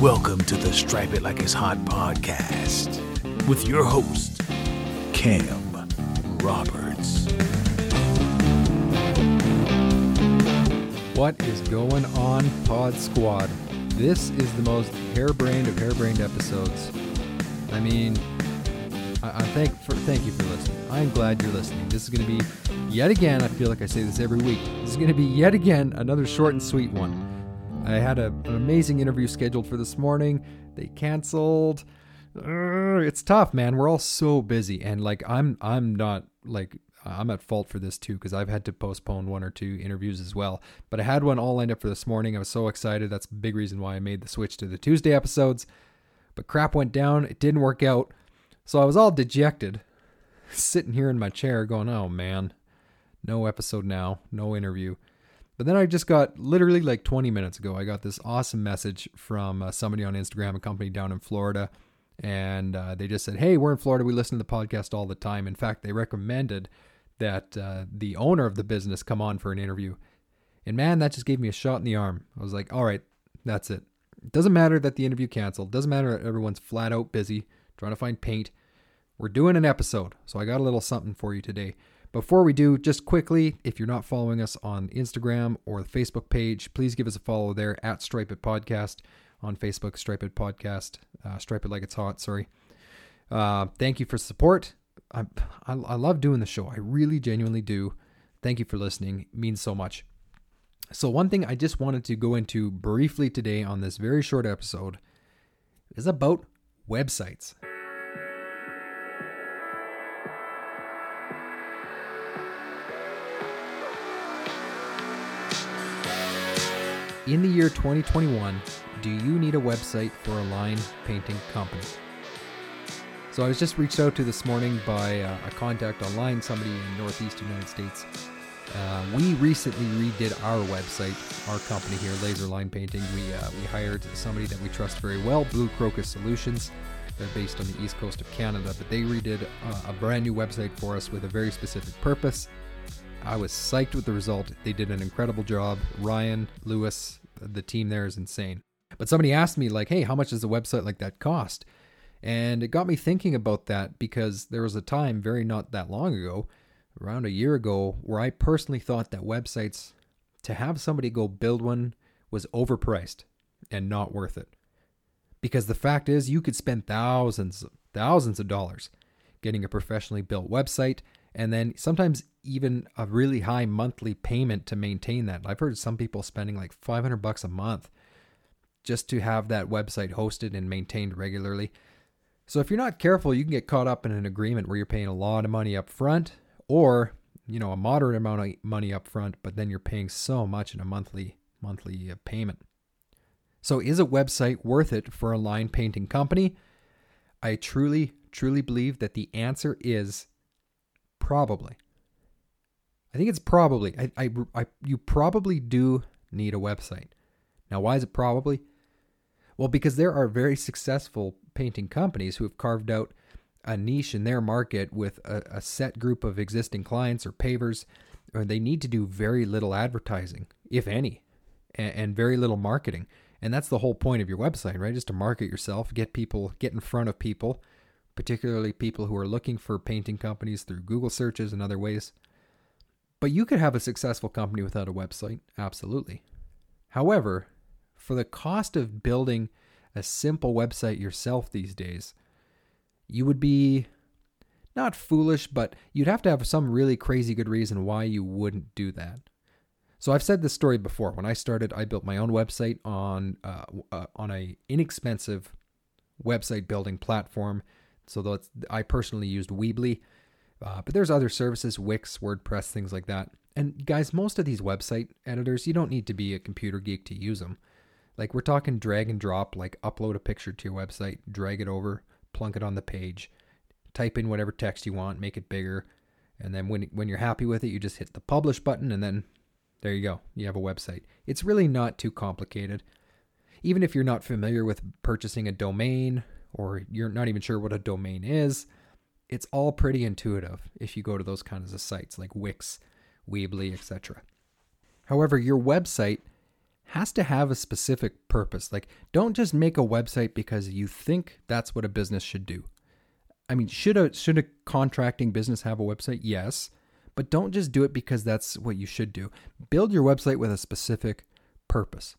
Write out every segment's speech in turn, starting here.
Welcome to the Stripe It Like It's Hot podcast with your host, Cam Roberts. What is going on, Pod Squad? This is the most harebrained of harebrained episodes. I mean, I, I thank for thank you for listening. I'm glad you're listening. This is going to be yet again. I feel like I say this every week. This is going to be yet again another short and sweet one. I had a, an amazing interview scheduled for this morning. They canceled. It's tough, man. We're all so busy, and like I'm, I'm not like I'm at fault for this too because I've had to postpone one or two interviews as well. But I had one all lined up for this morning. I was so excited. That's a big reason why I made the switch to the Tuesday episodes. But crap went down. It didn't work out. So I was all dejected, sitting here in my chair going, oh man, no episode now, no interview. But then I just got literally like 20 minutes ago, I got this awesome message from uh, somebody on Instagram, a company down in Florida. And uh, they just said, Hey, we're in Florida. We listen to the podcast all the time. In fact, they recommended that uh, the owner of the business come on for an interview. And man, that just gave me a shot in the arm. I was like, All right, that's it. It doesn't matter that the interview canceled. It doesn't matter that everyone's flat out busy trying to find paint. We're doing an episode. So I got a little something for you today. Before we do, just quickly, if you're not following us on Instagram or the Facebook page, please give us a follow there at Stripe It Podcast on Facebook, Stripe It Podcast, uh, Stripe It Like It's Hot, sorry. Uh, thank you for support. I, I, I love doing the show. I really genuinely do. Thank you for listening. It means so much. So, one thing I just wanted to go into briefly today on this very short episode is about websites. In the year 2021, do you need a website for a line painting company? So I was just reached out to this morning by uh, a contact online, somebody in Northeast United States. Uh, we recently redid our website, our company here, Laser Line Painting. We uh, we hired somebody that we trust very well, Blue Crocus Solutions. They're based on the east coast of Canada, but they redid uh, a brand new website for us with a very specific purpose. I was psyched with the result. They did an incredible job. Ryan, Lewis, the team there is insane. But somebody asked me, like, hey, how much does a website like that cost? And it got me thinking about that because there was a time very not that long ago, around a year ago, where I personally thought that websites, to have somebody go build one, was overpriced and not worth it. Because the fact is, you could spend thousands, thousands of dollars getting a professionally built website and then sometimes even a really high monthly payment to maintain that. I've heard some people spending like 500 bucks a month just to have that website hosted and maintained regularly. So if you're not careful, you can get caught up in an agreement where you're paying a lot of money up front or, you know, a moderate amount of money up front, but then you're paying so much in a monthly monthly uh, payment. So is a website worth it for a line painting company? I truly truly believe that the answer is Probably. I think it's probably. I, I, I, you probably do need a website. Now, why is it probably? Well, because there are very successful painting companies who have carved out a niche in their market with a, a set group of existing clients or pavers, or they need to do very little advertising, if any, and, and very little marketing. And that's the whole point of your website, right? Is to market yourself, get people, get in front of people, particularly people who are looking for painting companies through Google searches and other ways. But you could have a successful company without a website, absolutely. However, for the cost of building a simple website yourself these days, you would be not foolish, but you'd have to have some really crazy good reason why you wouldn't do that. So I've said this story before. When I started, I built my own website on uh, uh, on a inexpensive website building platform so that's I personally used Weebly, uh, but there's other services, Wix, WordPress, things like that. And guys, most of these website editors, you don't need to be a computer geek to use them. Like we're talking drag and drop, like upload a picture to your website, drag it over, plunk it on the page, type in whatever text you want, make it bigger, and then when when you're happy with it, you just hit the publish button, and then there you go, you have a website. It's really not too complicated. Even if you're not familiar with purchasing a domain or you're not even sure what a domain is, it's all pretty intuitive if you go to those kinds of sites like Wix, Weebly, etc. However, your website has to have a specific purpose. Like, don't just make a website because you think that's what a business should do. I mean, should a should a contracting business have a website? Yes, but don't just do it because that's what you should do. Build your website with a specific purpose.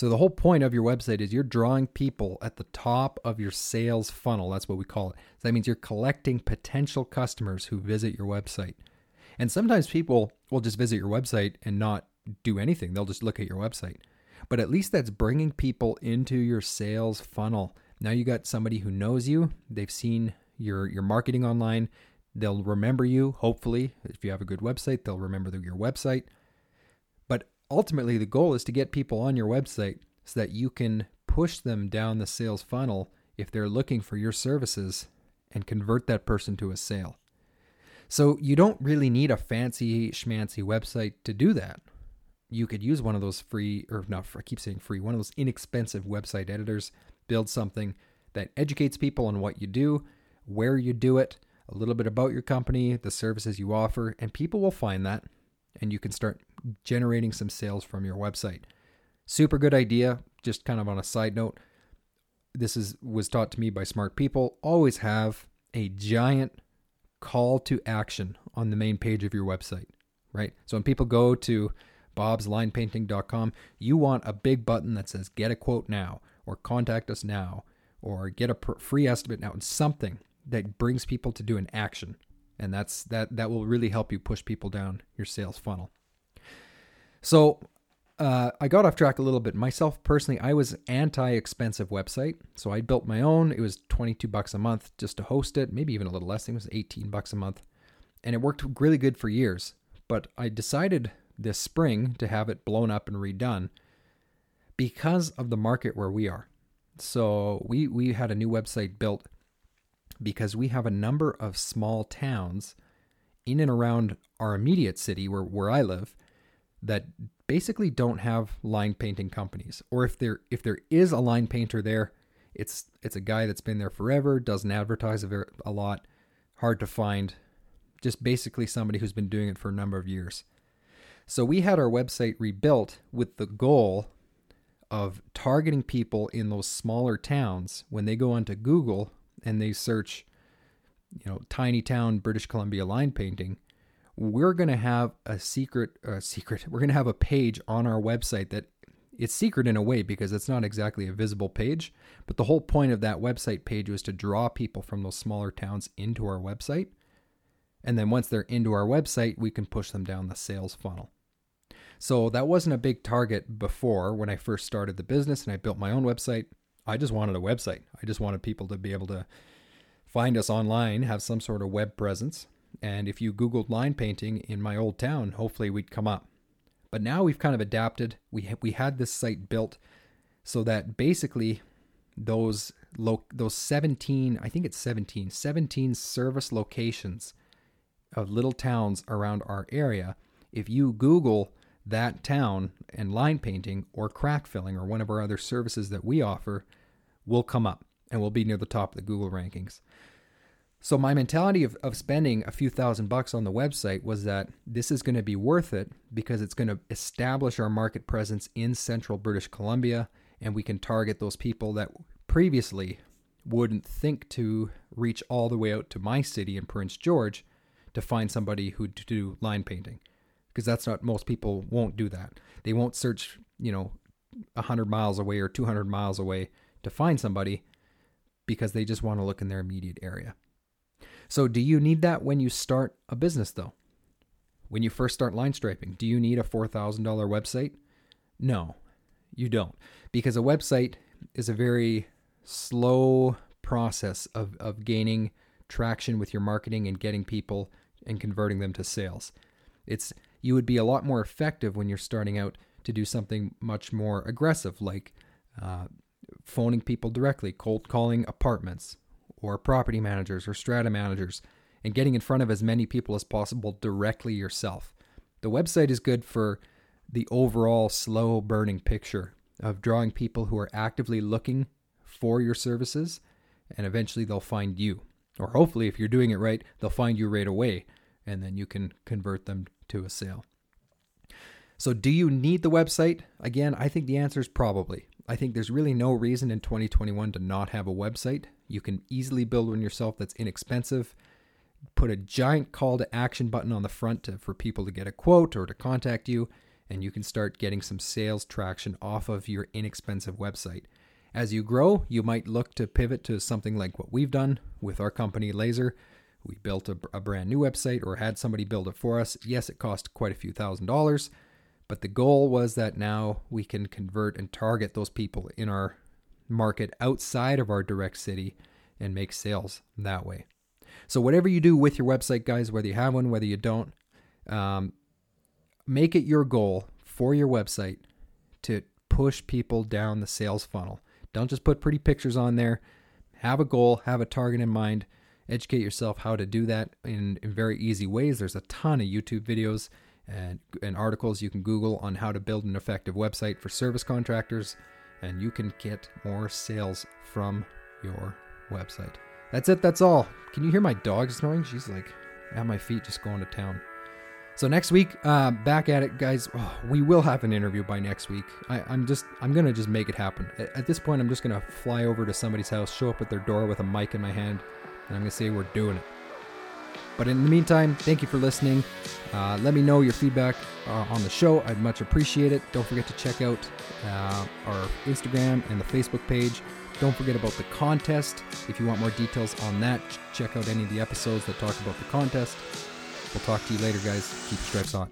So the whole point of your website is you're drawing people at the top of your sales funnel. That's what we call it. So that means you're collecting potential customers who visit your website. And sometimes people will just visit your website and not do anything. They'll just look at your website. But at least that's bringing people into your sales funnel. Now you got somebody who knows you. They've seen your your marketing online. They'll remember you, hopefully. If you have a good website, they'll remember your website. Ultimately the goal is to get people on your website so that you can push them down the sales funnel if they're looking for your services and convert that person to a sale. So you don't really need a fancy schmancy website to do that you could use one of those free, or not, I keep saying free, one of those inexpensive website editors, build something that educates people on what you do, where you do it, a little bit about your company, the services you offer, and people will find that and you can start generating some sales from your website. Super good idea. Just kind of on a side note, this is was taught to me by smart people. Always have a giant call to action on the main page of your website, right? So when people go to bobslinepainting.com, you want a big button that says get a quote now or contact us now or get a free estimate now and something that brings people to do an action. And that's that that will really help you push people down your sales funnel. So uh, I got off track a little bit. Myself personally, I was anti-expensive website, so I built my own. It was 22 bucks a month just to host it, maybe even a little less. I think it was 18 bucks a month, and it worked really good for years. But I decided this spring to have it blown up and redone because of the market where we are. So we we had a new website built because we have a number of small towns in and around our immediate city where, where I live that basically don't have line painting companies. Or if there if there is a line painter there, it's it's a guy that's been there forever, doesn't advertise a, a lot, hard to find, just basically somebody who's been doing it for a number of years. So we had our website rebuilt with the goal of targeting people in those smaller towns when they go onto Google and they search, you know, tiny town British Columbia line painting. We're going to have a secret, uh, secret. We're going to have a page on our website that it's secret in a way because it's not exactly a visible page. But the whole point of that website page was to draw people from those smaller towns into our website. And then once they're into our website, we can push them down the sales funnel. So that wasn't a big target before when I first started the business and I built my own website. I just wanted a website. I just wanted people to be able to find us online, have some sort of web presence. And if you Googled line painting in my old town, hopefully we'd come up. But now we've kind of adapted. We ha- we had this site built so that basically those lo- those 17, I think it's 17, 17 service locations of little towns around our area. If you Google that town and line painting or crack filling or one of our other services that we offer will come up and will be near the top of the Google rankings. So my mentality of, of spending a few thousand bucks on the website was that this is going to be worth it because it's going to establish our market presence in central British Columbia and we can target those people that previously wouldn't think to reach all the way out to my city in Prince George to find somebody who to do line painting because that's not most people won't do that. They won't search, you know, 100 miles away or 200 miles away to find somebody because they just want to look in their immediate area. So, do you need that when you start a business though? When you first start line striping, do you need a $4,000 website? No, you don't. Because a website is a very slow process of, of gaining traction with your marketing and getting people and converting them to sales. It's you would be a lot more effective when you're starting out to do something much more aggressive, like uh, phoning people directly, cold calling apartments or property managers or strata managers, and getting in front of as many people as possible directly yourself. The website is good for the overall slow burning picture of drawing people who are actively looking for your services, and eventually they'll find you. Or hopefully, if you're doing it right, they'll find you right away, and then you can convert them to a sale. So, do you need the website? Again, I think the answer is probably. I think there's really no reason in 2021 to not have a website. You can easily build one yourself that's inexpensive. Put a giant call to action button on the front to, for people to get a quote or to contact you, and you can start getting some sales traction off of your inexpensive website. As you grow, you might look to pivot to something like what we've done with our company Laser. We built a, a brand new website or had somebody build it for us. Yes, it cost quite a few thousand dollars, but the goal was that now we can convert and target those people in our market outside of our direct city and make sales that way. So, whatever you do with your website, guys, whether you have one, whether you don't, um, make it your goal for your website to push people down the sales funnel. Don't just put pretty pictures on there. Have a goal, have a target in mind, educate yourself how to do that in, in very easy ways. There's a ton of YouTube videos and, and articles you can Google on how to build an effective website for service contractors, and you can get more sales from your website. That's it, that's all. Can you hear my dog snoring? She's like at my feet just going to town. So next week, uh, back at it, guys. Oh, we will have an interview by next week. I, am just, I'm gonna just make it happen. At, at, this point, I'm just gonna fly over to somebody's house, show up at their door with a mic in my hand, and I'm gonna say we're doing it. But in the meantime, thank you for listening. Uh, let me know your feedback uh, on the show. I'd much appreciate it. Don't forget to check out uh, our Instagram and the Facebook page. Don't forget about the contest. If you want more details on that, check out any of the episodes that talk about the contest. We'll talk to you later, guys. Keep your stripes on.